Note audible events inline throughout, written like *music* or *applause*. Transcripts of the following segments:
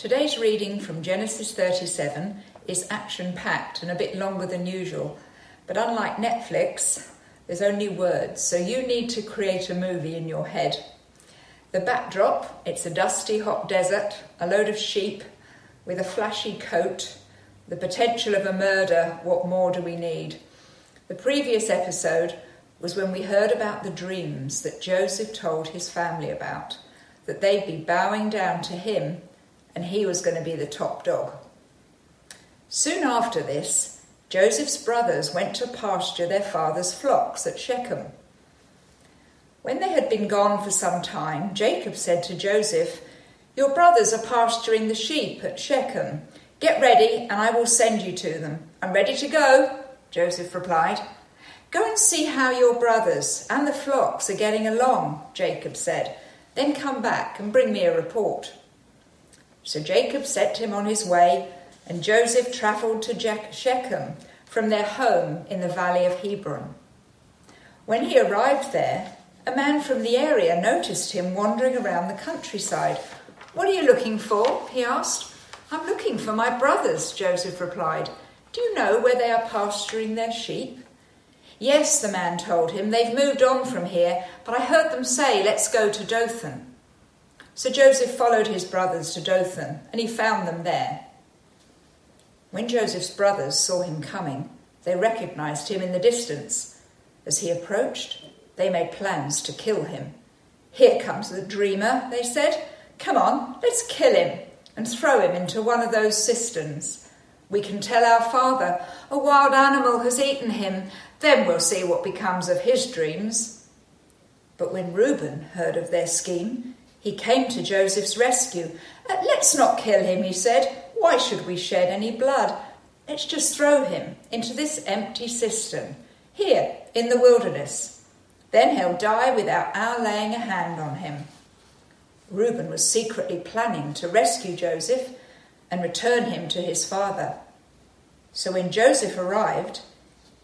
Today's reading from Genesis 37 is action packed and a bit longer than usual, but unlike Netflix, there's only words, so you need to create a movie in your head. The backdrop, it's a dusty hot desert, a load of sheep with a flashy coat, the potential of a murder, what more do we need? The previous episode was when we heard about the dreams that Joseph told his family about, that they'd be bowing down to him and he was going to be the top dog. Soon after this, Joseph's brothers went to pasture their father's flocks at Shechem. When they had been gone for some time, Jacob said to Joseph, Your brothers are pasturing the sheep at Shechem. Get ready, and I will send you to them. I'm ready to go, Joseph replied. Go and see how your brothers and the flocks are getting along, Jacob said. Then come back and bring me a report. So Jacob set him on his way, and Joseph travelled to Shechem from their home in the valley of Hebron. When he arrived there, a man from the area noticed him wandering around the countryside. What are you looking for? he asked. I'm looking for my brothers, Joseph replied. Do you know where they are pasturing their sheep? Yes, the man told him. They've moved on from here, but I heard them say, Let's go to Dothan. So Joseph followed his brothers to Dothan, and he found them there. When Joseph's brothers saw him coming, they recognized him in the distance. As he approached, they made plans to kill him. Here comes the dreamer, they said. Come on, let's kill him and throw him into one of those cisterns. We can tell our father a wild animal has eaten him, then we'll see what becomes of his dreams. But when Reuben heard of their scheme, he came to Joseph's rescue. Uh, let's not kill him, he said. Why should we shed any blood? Let's just throw him into this empty cistern, here in the wilderness. Then he'll die without our laying a hand on him. Reuben was secretly planning to rescue Joseph and return him to his father. So when Joseph arrived,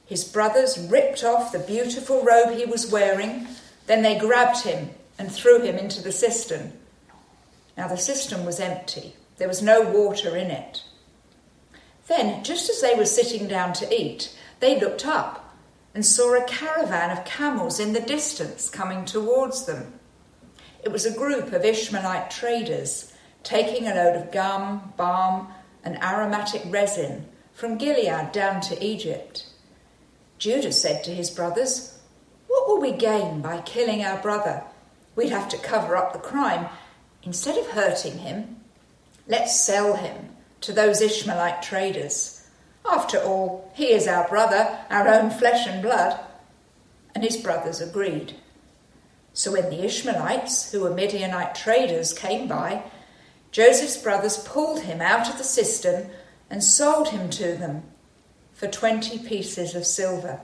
his brothers ripped off the beautiful robe he was wearing, then they grabbed him and threw him into the cistern. Now the cistern was empty, there was no water in it. Then, just as they were sitting down to eat, they looked up and saw a caravan of camels in the distance coming towards them. It was a group of Ishmaelite traders taking a load of gum, balm, and aromatic resin from Gilead down to Egypt. Judah said to his brothers, What will we gain by killing our brother? We'd have to cover up the crime. Instead of hurting him, let's sell him to those Ishmaelite traders. After all, he is our brother, our own flesh and blood. And his brothers agreed. So when the Ishmaelites, who were Midianite traders, came by, Joseph's brothers pulled him out of the cistern and sold him to them for twenty pieces of silver.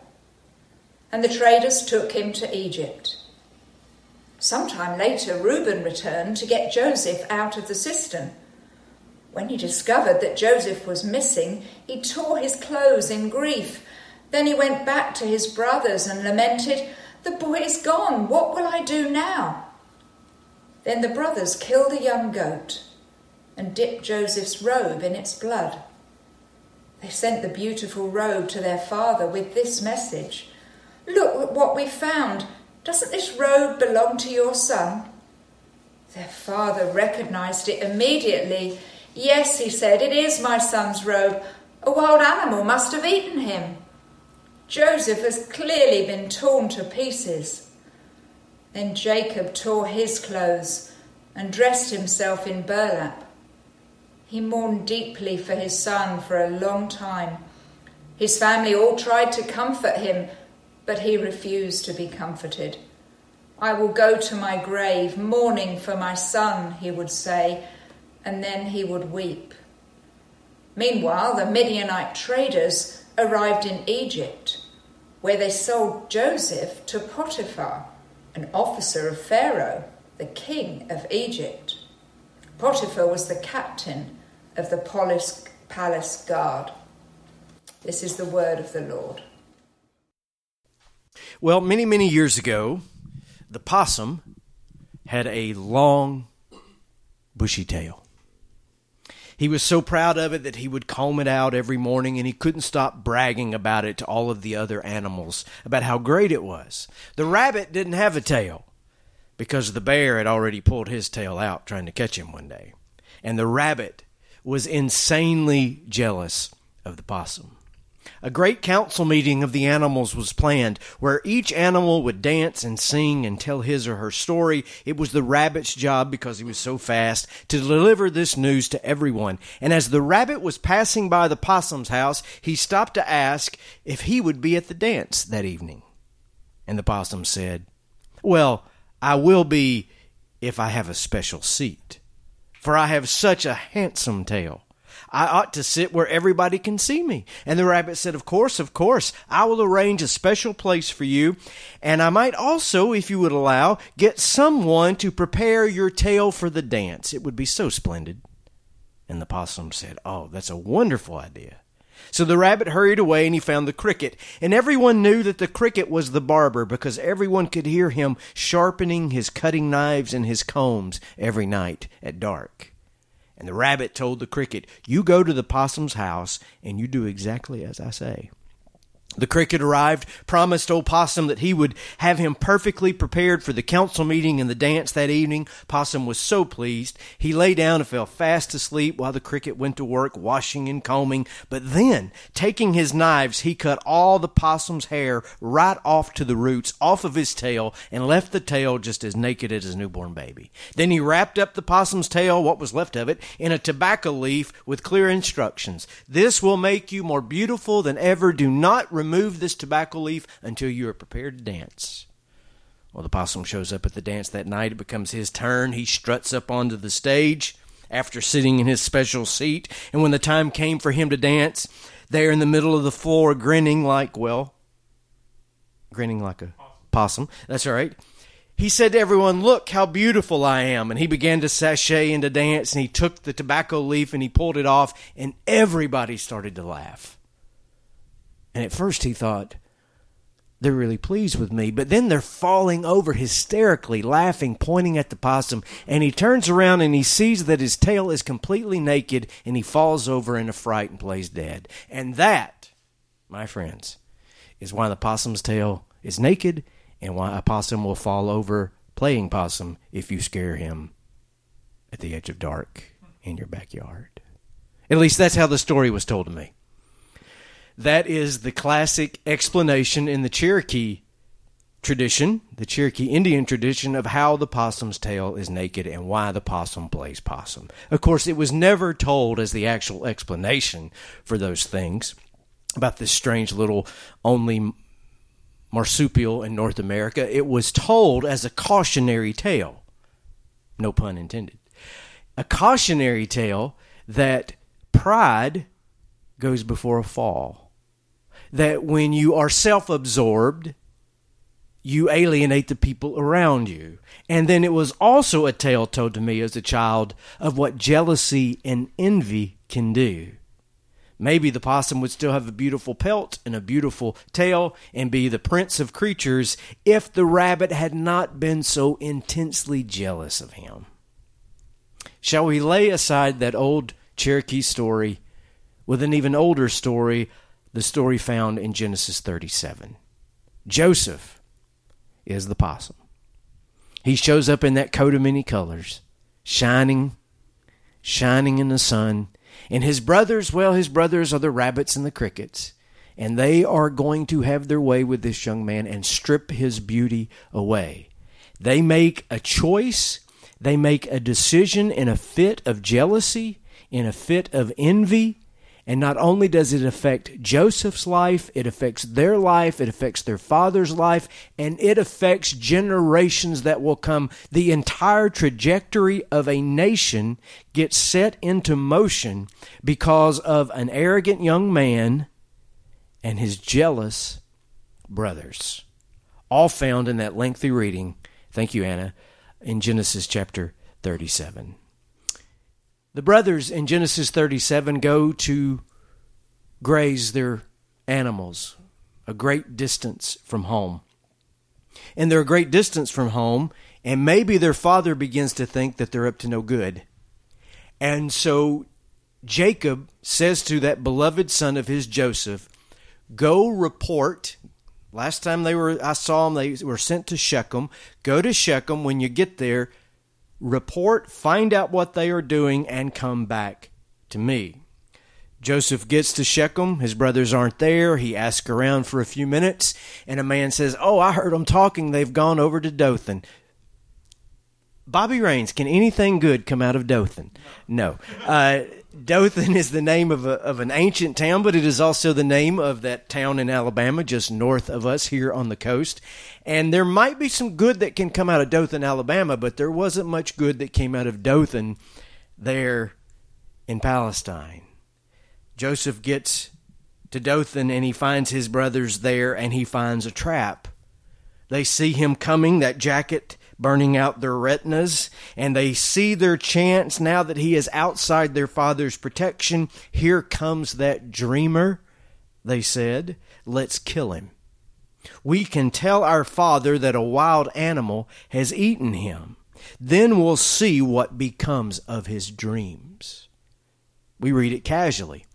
And the traders took him to Egypt. Sometime later, Reuben returned to get Joseph out of the cistern. When he discovered that Joseph was missing, he tore his clothes in grief. Then he went back to his brothers and lamented, The boy is gone. What will I do now? Then the brothers killed a young goat and dipped Joseph's robe in its blood. They sent the beautiful robe to their father with this message Look what we found. Doesn't this robe belong to your son? Their father recognized it immediately. Yes, he said, it is my son's robe. A wild animal must have eaten him. Joseph has clearly been torn to pieces. Then Jacob tore his clothes and dressed himself in burlap. He mourned deeply for his son for a long time. His family all tried to comfort him but he refused to be comforted. I will go to my grave mourning for my son, he would say, and then he would weep. Meanwhile, the Midianite traders arrived in Egypt, where they sold Joseph to Potiphar, an officer of Pharaoh, the king of Egypt. Potiphar was the captain of the palace guard. This is the word of the Lord. Well, many, many years ago, the possum had a long, bushy tail. He was so proud of it that he would comb it out every morning and he couldn't stop bragging about it to all of the other animals about how great it was. The rabbit didn't have a tail because the bear had already pulled his tail out trying to catch him one day. And the rabbit was insanely jealous of the possum. A great council meeting of the animals was planned, where each animal would dance and sing and tell his or her story. It was the rabbit's job, because he was so fast, to deliver this news to everyone. And as the rabbit was passing by the possum's house, he stopped to ask if he would be at the dance that evening. And the possum said, Well, I will be if I have a special seat, for I have such a handsome tail. I ought to sit where everybody can see me. And the rabbit said, Of course, of course. I will arrange a special place for you. And I might also, if you would allow, get someone to prepare your tail for the dance. It would be so splendid. And the possum said, Oh, that's a wonderful idea. So the rabbit hurried away and he found the cricket. And everyone knew that the cricket was the barber because everyone could hear him sharpening his cutting knives and his combs every night at dark. And the rabbit told the cricket, You go to the possum's house and you do exactly as I say. The cricket arrived, promised old Possum that he would have him perfectly prepared for the council meeting and the dance that evening. Possum was so pleased. He lay down and fell fast asleep while the cricket went to work washing and combing. But then, taking his knives, he cut all the possum's hair right off to the roots, off of his tail, and left the tail just as naked as a newborn baby. Then he wrapped up the possum's tail, what was left of it, in a tobacco leaf with clear instructions. This will make you more beautiful than ever. Do not remove this tobacco leaf until you are prepared to dance. Well, the possum shows up at the dance that night. It becomes his turn. He struts up onto the stage after sitting in his special seat. And when the time came for him to dance, there in the middle of the floor, grinning like, well, grinning like a possum. That's all right. He said to everyone, Look how beautiful I am. And he began to sashay and to dance. And he took the tobacco leaf and he pulled it off. And everybody started to laugh. And at first he thought, they're really pleased with me. But then they're falling over hysterically, laughing, pointing at the possum. And he turns around and he sees that his tail is completely naked and he falls over in a fright and plays dead. And that, my friends, is why the possum's tail is naked and why a possum will fall over playing possum if you scare him at the edge of dark in your backyard. At least that's how the story was told to me. That is the classic explanation in the Cherokee tradition, the Cherokee Indian tradition of how the possum's tail is naked and why the possum plays possum. Of course, it was never told as the actual explanation for those things about this strange little only marsupial in North America. It was told as a cautionary tale. No pun intended. A cautionary tale that pride goes before a fall. That when you are self absorbed, you alienate the people around you. And then it was also a tale told to me as a child of what jealousy and envy can do. Maybe the possum would still have a beautiful pelt and a beautiful tail and be the prince of creatures if the rabbit had not been so intensely jealous of him. Shall we lay aside that old Cherokee story with an even older story, the story found in Genesis 37. Joseph is the possum. He shows up in that coat of many colors, shining, shining in the sun. And his brothers, well, his brothers are the rabbits and the crickets. And they are going to have their way with this young man and strip his beauty away. They make a choice, they make a decision in a fit of jealousy, in a fit of envy, and not only does it affect Joseph's life, it affects their life, it affects their father's life, and it affects generations that will come. The entire trajectory of a nation gets set into motion because of an arrogant young man and his jealous brothers. All found in that lengthy reading, thank you, Anna, in Genesis chapter 37. The brothers in Genesis 37 go to graze their animals a great distance from home. And they're a great distance from home, and maybe their father begins to think that they're up to no good. And so Jacob says to that beloved son of his Joseph, Go report. Last time they were I saw them, they were sent to Shechem. Go to Shechem when you get there, report, find out what they are doing, and come back to me. Joseph gets to Shechem. His brothers aren't there. He asks around for a few minutes, and a man says, Oh, I heard them talking. They've gone over to Dothan. Bobby Rains, can anything good come out of Dothan? No. Uh, Dothan is the name of, a, of an ancient town, but it is also the name of that town in Alabama, just north of us here on the coast. And there might be some good that can come out of Dothan, Alabama, but there wasn't much good that came out of Dothan there in Palestine. Joseph gets to Dothan and he finds his brothers there and he finds a trap. They see him coming, that jacket burning out their retinas, and they see their chance now that he is outside their father's protection. Here comes that dreamer, they said. Let's kill him. We can tell our father that a wild animal has eaten him. Then we'll see what becomes of his dreams. We read it casually.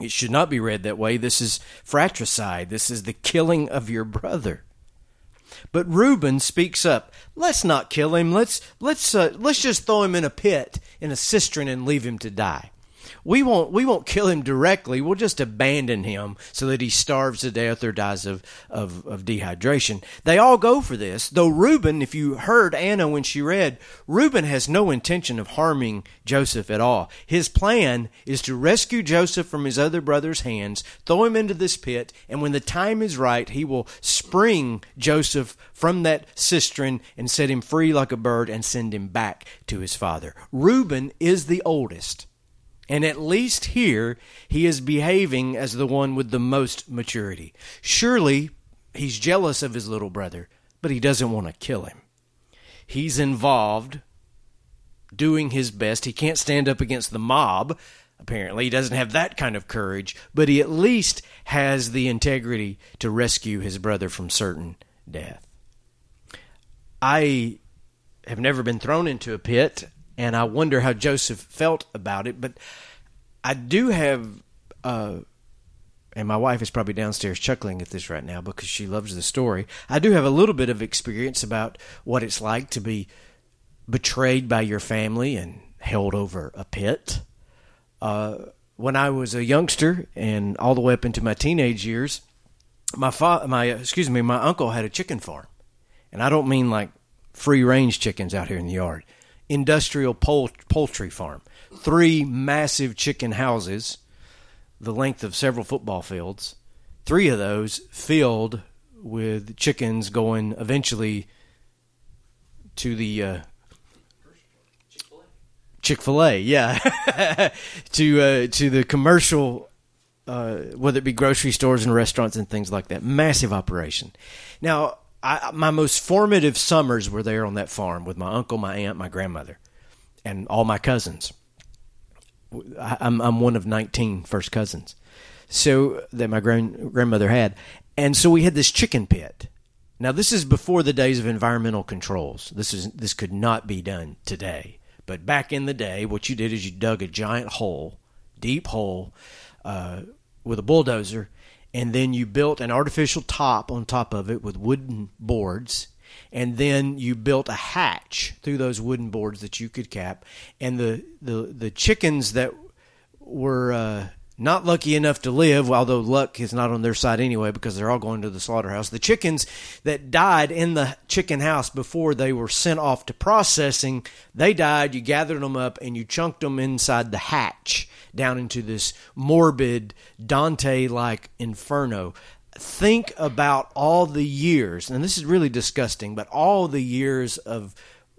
It should not be read that way. This is fratricide. This is the killing of your brother. But Reuben speaks up. Let's not kill him. Let's let's uh, let's just throw him in a pit in a cistern and leave him to die we won't we won't kill him directly. We'll just abandon him so that he starves to death or dies of, of, of dehydration. They all go for this. Though Reuben, if you heard Anna when she read, Reuben has no intention of harming Joseph at all. His plan is to rescue Joseph from his other brother's hands, throw him into this pit, and when the time is right, he will spring Joseph from that cistern and set him free like a bird and send him back to his father. Reuben is the oldest. And at least here, he is behaving as the one with the most maturity. Surely, he's jealous of his little brother, but he doesn't want to kill him. He's involved, doing his best. He can't stand up against the mob, apparently. He doesn't have that kind of courage, but he at least has the integrity to rescue his brother from certain death. I have never been thrown into a pit and I wonder how Joseph felt about it. But I do have, uh, and my wife is probably downstairs chuckling at this right now because she loves the story. I do have a little bit of experience about what it's like to be betrayed by your family and held over a pit. Uh, when I was a youngster and all the way up into my teenage years, my fa- my excuse me, my uncle had a chicken farm, and I don't mean like free range chickens out here in the yard industrial poultry farm. Three massive chicken houses, the length of several football fields. Three of those filled with chickens going eventually to the uh, Chick Fil A, yeah, *laughs* to uh, to the commercial, uh, whether it be grocery stores and restaurants and things like that. Massive operation. Now, I, my most formative summers were there on that farm with my uncle, my aunt, my grandmother, and all my cousins. I, I'm I'm one of 19 first cousins, so that my grand grandmother had, and so we had this chicken pit. Now this is before the days of environmental controls. This is this could not be done today. But back in the day, what you did is you dug a giant hole, deep hole, uh, with a bulldozer, and then you built an artificial top on top of it with wooden boards. And then you built a hatch through those wooden boards that you could cap. And the the, the chickens that were uh, not lucky enough to live, although luck is not on their side anyway because they're all going to the slaughterhouse. The chickens that died in the chicken house before they were sent off to processing, they died. You gathered them up and you chunked them inside the hatch down into this morbid Dante like inferno. Think about all the years, and this is really disgusting, but all the years of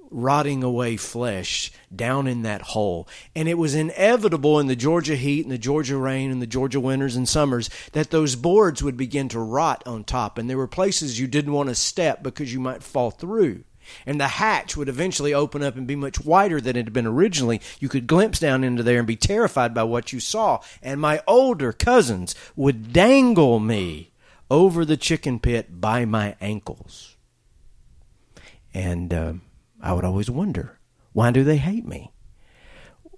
rotting away flesh down in that hole. And it was inevitable in the Georgia heat and the Georgia rain and the Georgia winters and summers that those boards would begin to rot on top. And there were places you didn't want to step because you might fall through and the hatch would eventually open up and be much wider than it had been originally. You could glimpse down into there and be terrified by what you saw. And my older cousins would dangle me over the chicken pit by my ankles. And uh, I would always wonder, why do they hate me?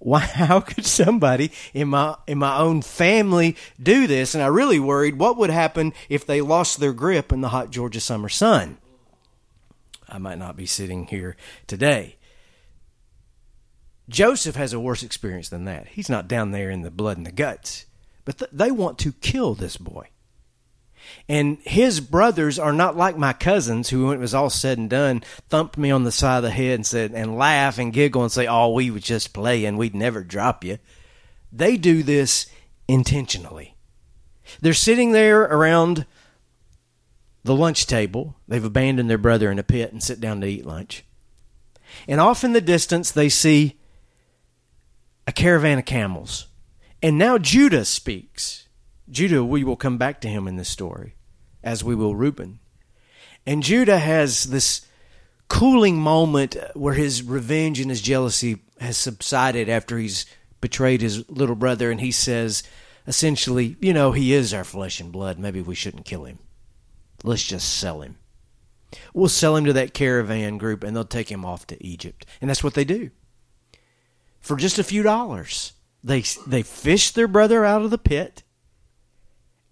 why *laughs* how could somebody in my in my own family do this? And i really worried what would happen if they lost their grip in the hot georgia summer sun. I might not be sitting here today. Joseph has a worse experience than that. He's not down there in the blood and the guts. But th- they want to kill this boy and his brothers are not like my cousins who, when it was all said and done, thumped me on the side of the head and said, and laugh and giggle and say, Oh, we were just playing. We'd never drop you. They do this intentionally. They're sitting there around the lunch table. They've abandoned their brother in a pit and sit down to eat lunch. And off in the distance, they see a caravan of camels. And now Judah speaks. Judah, we will come back to him in this story, as we will Reuben. And Judah has this cooling moment where his revenge and his jealousy has subsided after he's betrayed his little brother, and he says, essentially, you know, he is our flesh and blood. Maybe we shouldn't kill him. Let's just sell him. We'll sell him to that caravan group, and they'll take him off to Egypt. And that's what they do. For just a few dollars, they they fish their brother out of the pit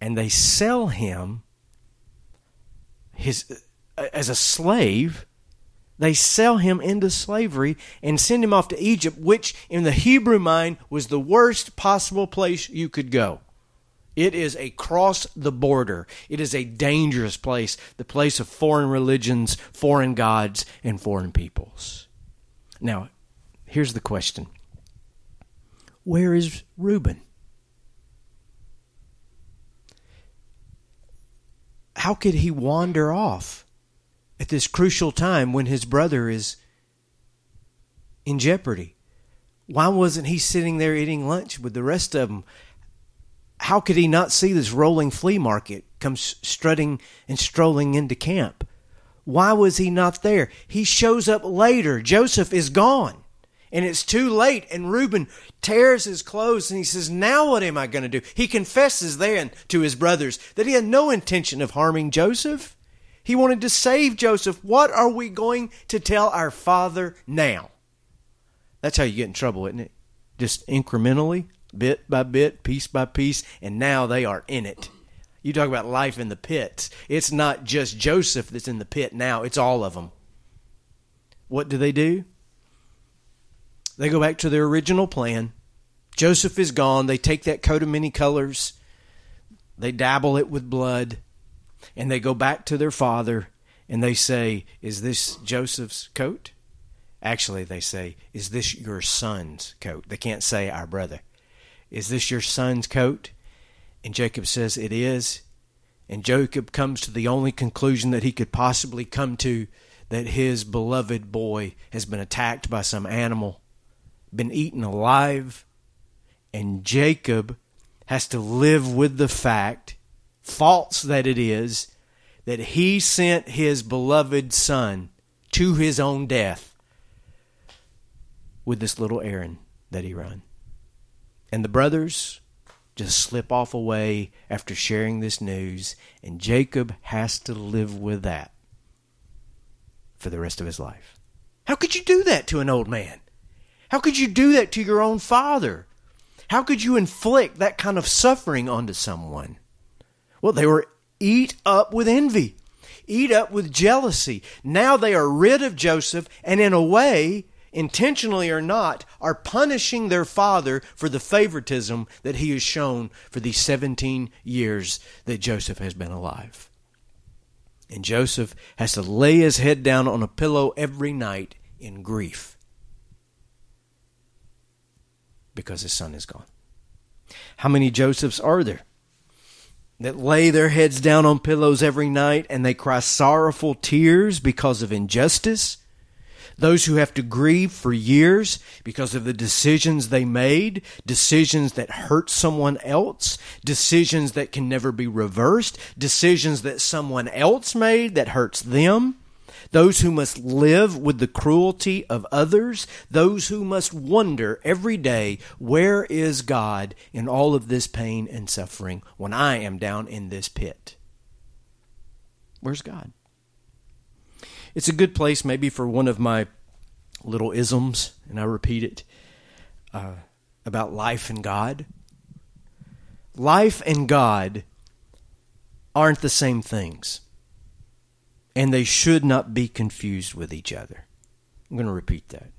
and they sell him his uh, as a slave. They sell him into slavery and send him off to Egypt which in the Hebrew mind was the worst possible place you could go. It is a cross the border. It is a dangerous place the place of foreign religions foreign gods and foreign peoples. Now here's the question. Where is Reuben how could he wander off at this crucial time when his brother is in jeopardy? Why wasn't he sitting there eating lunch with the rest of them? How could he not see this rolling flea market come strutting and strolling into camp? Why was he not there? He shows up later. Joseph is gone and it's too late. And Reuben tears his clothes and he says, Now what am I going to do? He confesses then to his brothers that he had no intention of harming Joseph. He wanted to save Joseph. What are we going to tell our father now? That's how you get in trouble, isn't it? Just incrementally, bit by bit, piece by piece, and now they are in it. You talk about life in the pits. It's not just Joseph that's in the pit now, it's all of them. What do they do? They go back to their original plan. Joseph is gone. They take that coat of many colors, they dabble it with blood, and they go back to their father and they say, Is this Joseph's coat? Actually, they say, Is this your son's coat? They can't say our brother. Is this your son's coat? And Jacob says, It is. And Jacob comes to the only conclusion that he could possibly come to that his beloved boy has been attacked by some animal been eaten alive, and Jacob has to live with the fact, false that it is, that he sent his beloved son to his own death with this little errand that he run. And the brothers just slip off away after sharing this news, and Jacob has to live with that for the rest of his life. How could you do that to an old man? How could you do that to your own father? How could you inflict that kind of suffering onto someone? Well, they were eat up with envy, eat up with jealousy. Now they are rid of Joseph, and in a way, intentionally or not, are punishing their father for the favoritism that he has shown for the 17 years that Joseph has been alive. And Joseph has to lay his head down on a pillow every night in grief because his son is gone. How many Josephs are there that lay their heads down on pillows every night and they cry sorrowful tears because of injustice? Those who have to grieve for years because of the decisions they made, decisions that hurt someone else, decisions that can never be reversed, decisions that someone else made that hurts them those who must live with the cruelty of others, those who must wonder every day, where is God in all of this pain and suffering when I am down in this pit? Where's God? It's a good place, maybe, for one of my little isms, and I repeat it. uh, about life and God? Life and God aren't the same things, and they should not be confused with each other. I'm going to repeat that.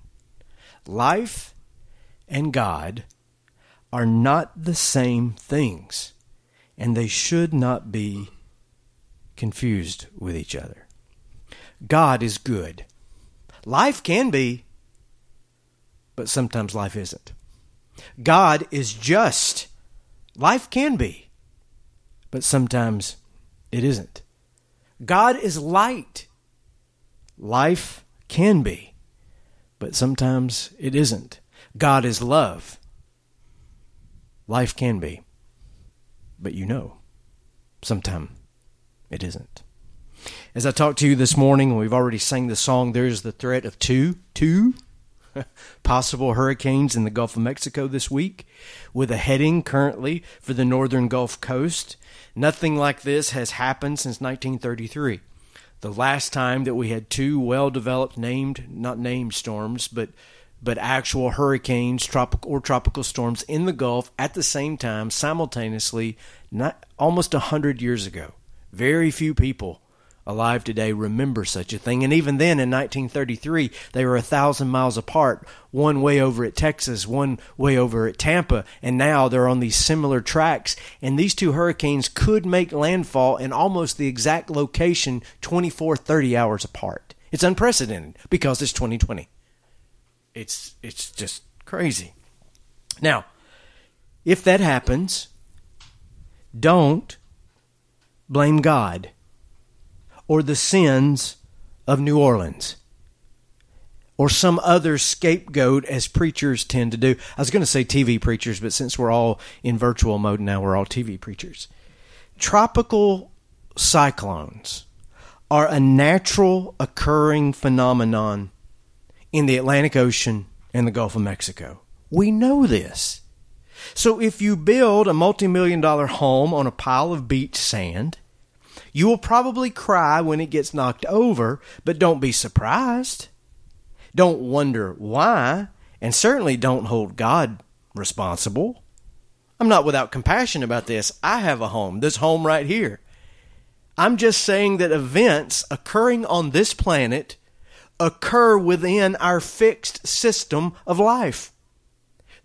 Life and God are not the same things, and they should not be confused with each other. God is good. Life can be, but sometimes life isn't. God is just. Life can be, but sometimes it isn't. God is light. Life can be, but sometimes it isn't. God is love. Life can be, but you know, sometimes it isn't. As I talked to you this morning, we've already sang the song, There's the Threat of Two, two *laughs* possible hurricanes in the Gulf of Mexico this week, with a heading currently for the northern Gulf Coast. Nothing like this has happened since 1933. The last time that we had two well developed named, not named storms, but but actual hurricanes, tropical or tropical storms in the Gulf at the same time, simultaneously, not almost a hundred years ago. Very few people alive today remember such a thing. And even then, in 1933, they were a thousand miles apart, one way over at Texas, one way over at Tampa, and now they're on these similar tracks. And these two hurricanes could make landfall in almost the exact location 24, 30 hours apart. It's unprecedented because it's 2020. It's it's just crazy. Now, if that happens, don't blame God or the sins of New Orleans or some other scapegoat as preachers tend to do. I was going to say TV preachers, but since we're all in virtual mode now, we're all TV preachers. Tropical cyclones are a natural occurring phenomenon in the Atlantic Ocean and the Gulf of Mexico. We know this. So if you build a multi million dollar home on a pile of beach sand, you will probably cry when it gets knocked over, but don't be surprised. Don't wonder why, and certainly don't hold God responsible. I'm not without compassion about this. I have a home, this home right here. I'm just saying that events occurring on this planet occur within our fixed system of life.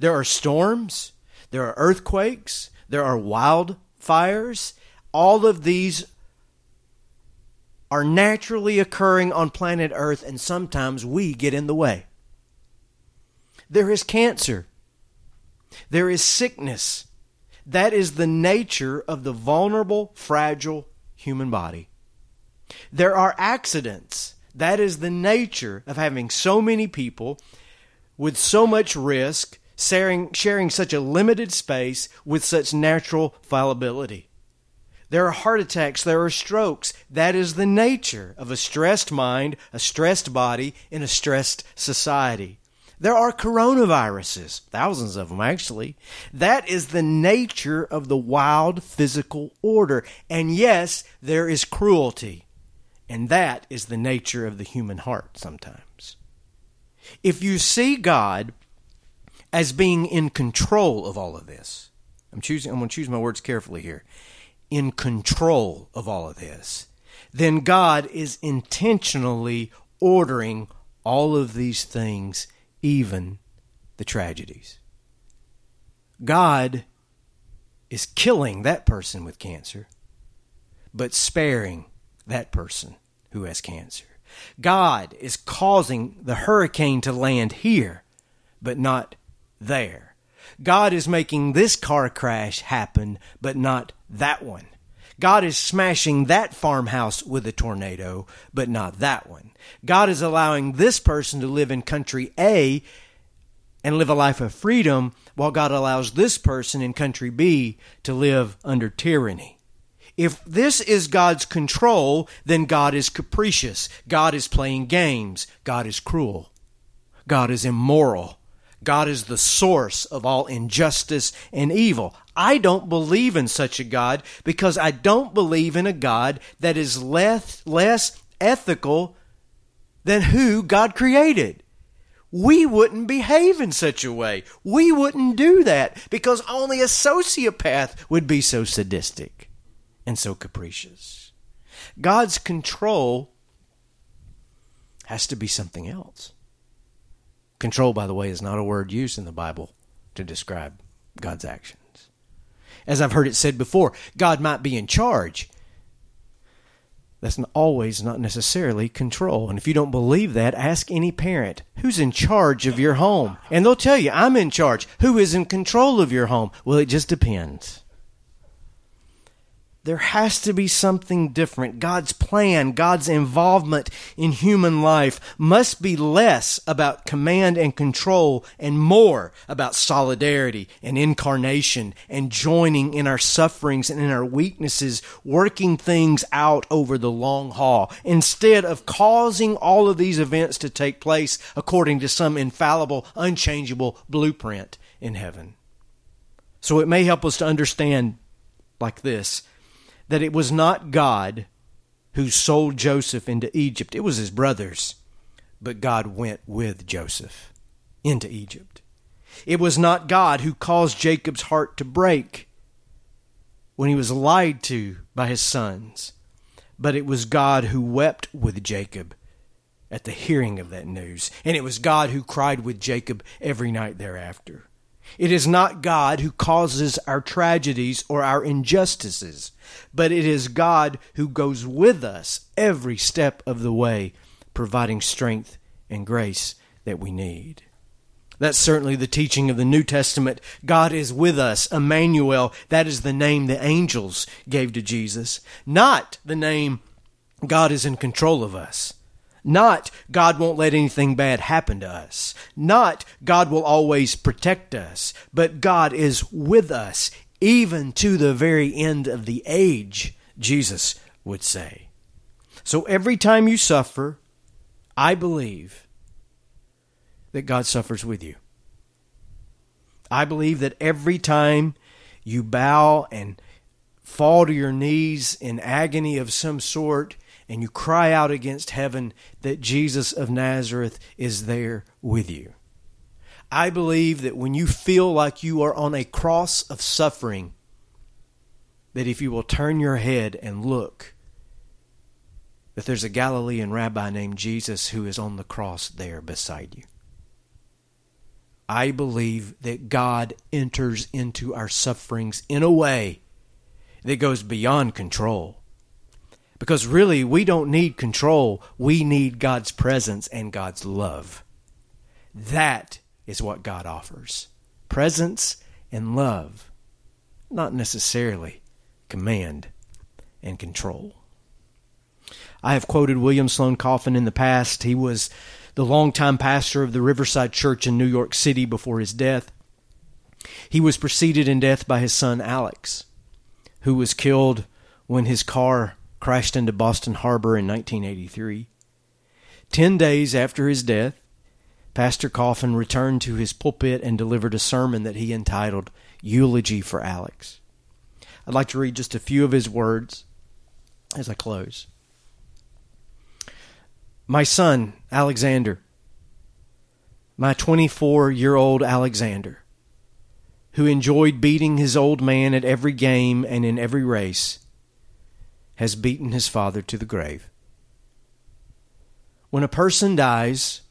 There are storms, there are earthquakes, there are wildfires. All of these are naturally occurring on planet Earth, and sometimes we get in the way. There is cancer, there is sickness. That is the nature of the vulnerable, fragile human body. There are accidents that is the nature of having so many people with so much risk sharing, sharing such a limited space with such natural fallibility. There are heart attacks, there are strokes. That is the nature of a stressed mind, a stressed body, in a stressed society. There are coronaviruses, thousands of them actually. That is the nature of the wild physical order. And yes, there is cruelty. And that is the nature of the human heart sometimes. If you see God as being in control of all of this, I'm choosing I'm going to choose my words carefully here. In control of all of this, then God is intentionally ordering all of these things, even the tragedies. God is killing that person with cancer, but sparing that person who has cancer. God is causing the hurricane to land here, but not there. God is making this car crash happen, but not that one. God is smashing that farmhouse with a tornado, but not that one. God is allowing this person to live in country A and live a life of freedom, while God allows this person in country B to live under tyranny. If this is God's control, then God is capricious. God is playing games. God is cruel. God is immoral. God is the source of all injustice and evil. I don't believe in such a God because I don't believe in a God that is less, less ethical than who God created. we wouldn't behave in such a way. We wouldn't do that because only a sociopath would be so sadistic and so capricious. God's control has to be something else. Control, by the way, is not a word used in the Bible to describe God's actions. As I've heard it said before, God might be in charge. That's not always not necessarily control. And if you don't believe that, ask any parent who's in charge of your home. And they'll tell you, I'm in charge. Who is in control of your home? Well, it just depends. There has to be something different. God's plan, God's involvement in human life must be less about command and control and more about solidarity and incarnation and joining in our sufferings and in our weaknesses, working things out over the long haul, instead of causing all of these events to take place according to some infallible, unchangeable blueprint in heaven. So it may help us to understand like this that it was not God who sold Joseph into Egypt, it was his brothers. But God went with Joseph into Egypt. It was not God who caused Jacob's heart to break when he was lied to by his sons, but it was God who wept with Jacob at the hearing of that news, and it was God who cried with Jacob every night thereafter. It is not God who causes our tragedies or our injustices, but it is God who goes with us every step of the way, providing strength and grace that we need. That's certainly the teaching of the New Testament. God is with us. Emmanuel, that is the name the angels gave to Jesus, not the name God is in control of us. Not God won't let anything bad happen to us. Not God will always protect us. But God is with us even to the very end of the age, Jesus would say. So every time you suffer, I believe that God suffers with you. I believe that every time you bow and fall to your knees in agony of some sort, and you cry out against heaven that Jesus of Nazareth is there with you. I believe that when you feel like you are on a cross of suffering, that if you will turn your head and look, that there's a Galilean rabbi named Jesus who is on the cross there beside you. I believe that God enters into our sufferings in a way that goes beyond control because really, we don't need control. We need God's presence and God's love. That is what God offers presence and love, not necessarily command and control. I have quoted William Sloane Coffin in the past. He was the longtime pastor of the Riverside Church in New York City before his death. He was preceded in death by his son Alex, who was killed when his car crashed into Boston Harbor in 1983. Ten days after his death, Pastor Coffin returned to his pulpit and delivered a sermon that he entitled Eulogy for Alex. I'd like to read just a few of his words as I close. My son, Alexander, my 24 year old Alexander, who enjoyed beating his old man at every game and in every race, has beaten his father to the grave. When a person dies,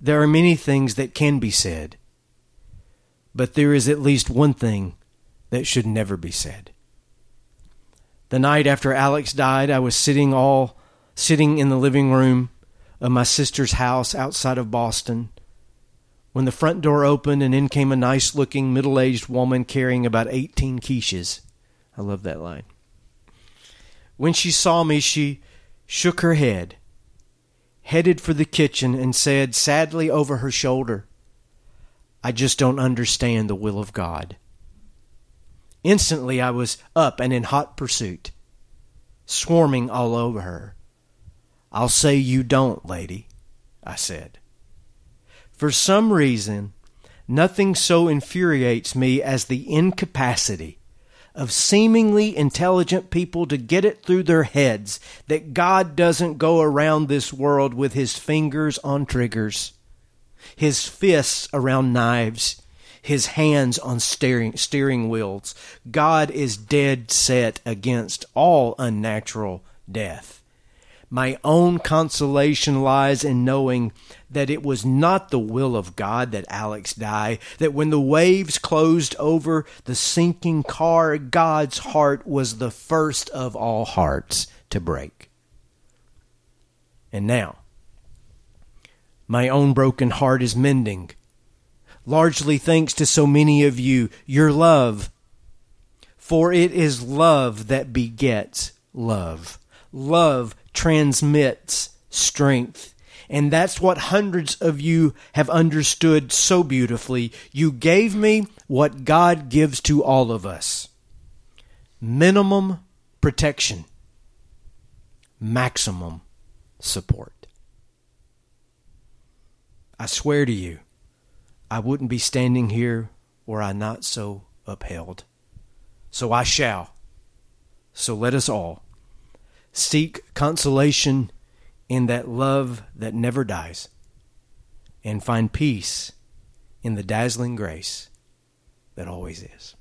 there are many things that can be said, but there is at least one thing that should never be said. The night after Alex died, I was sitting all sitting in the living room of my sister's house outside of Boston when the front door opened and in came a nice looking middle aged woman carrying about 18 quiches. I love that line. When she saw me, she shook her head, headed for the kitchen, and said sadly over her shoulder, I just don't understand the will of God. Instantly, I was up and in hot pursuit, swarming all over her. I'll say you don't, lady, I said. For some reason, nothing so infuriates me as the incapacity of seemingly intelligent people to get it through their heads that God doesn't go around this world with his fingers on triggers. his fists around knives, his hands on steering, steering wheels. God is dead set against all unnatural death. My own consolation lies in knowing that it was not the will of God that Alex die, that when the waves closed over the sinking car, God's heart was the first of all hearts to break. And now, my own broken heart is mending, largely thanks to so many of you, your love. For it is love that begets love. Love transmits strength. And that's what hundreds of you have understood so beautifully. You gave me what God gives to all of us minimum protection, maximum support. I swear to you, I wouldn't be standing here were I not so upheld. So I shall. So let us all seek consolation in that love that never dies and find peace in the dazzling grace that always is.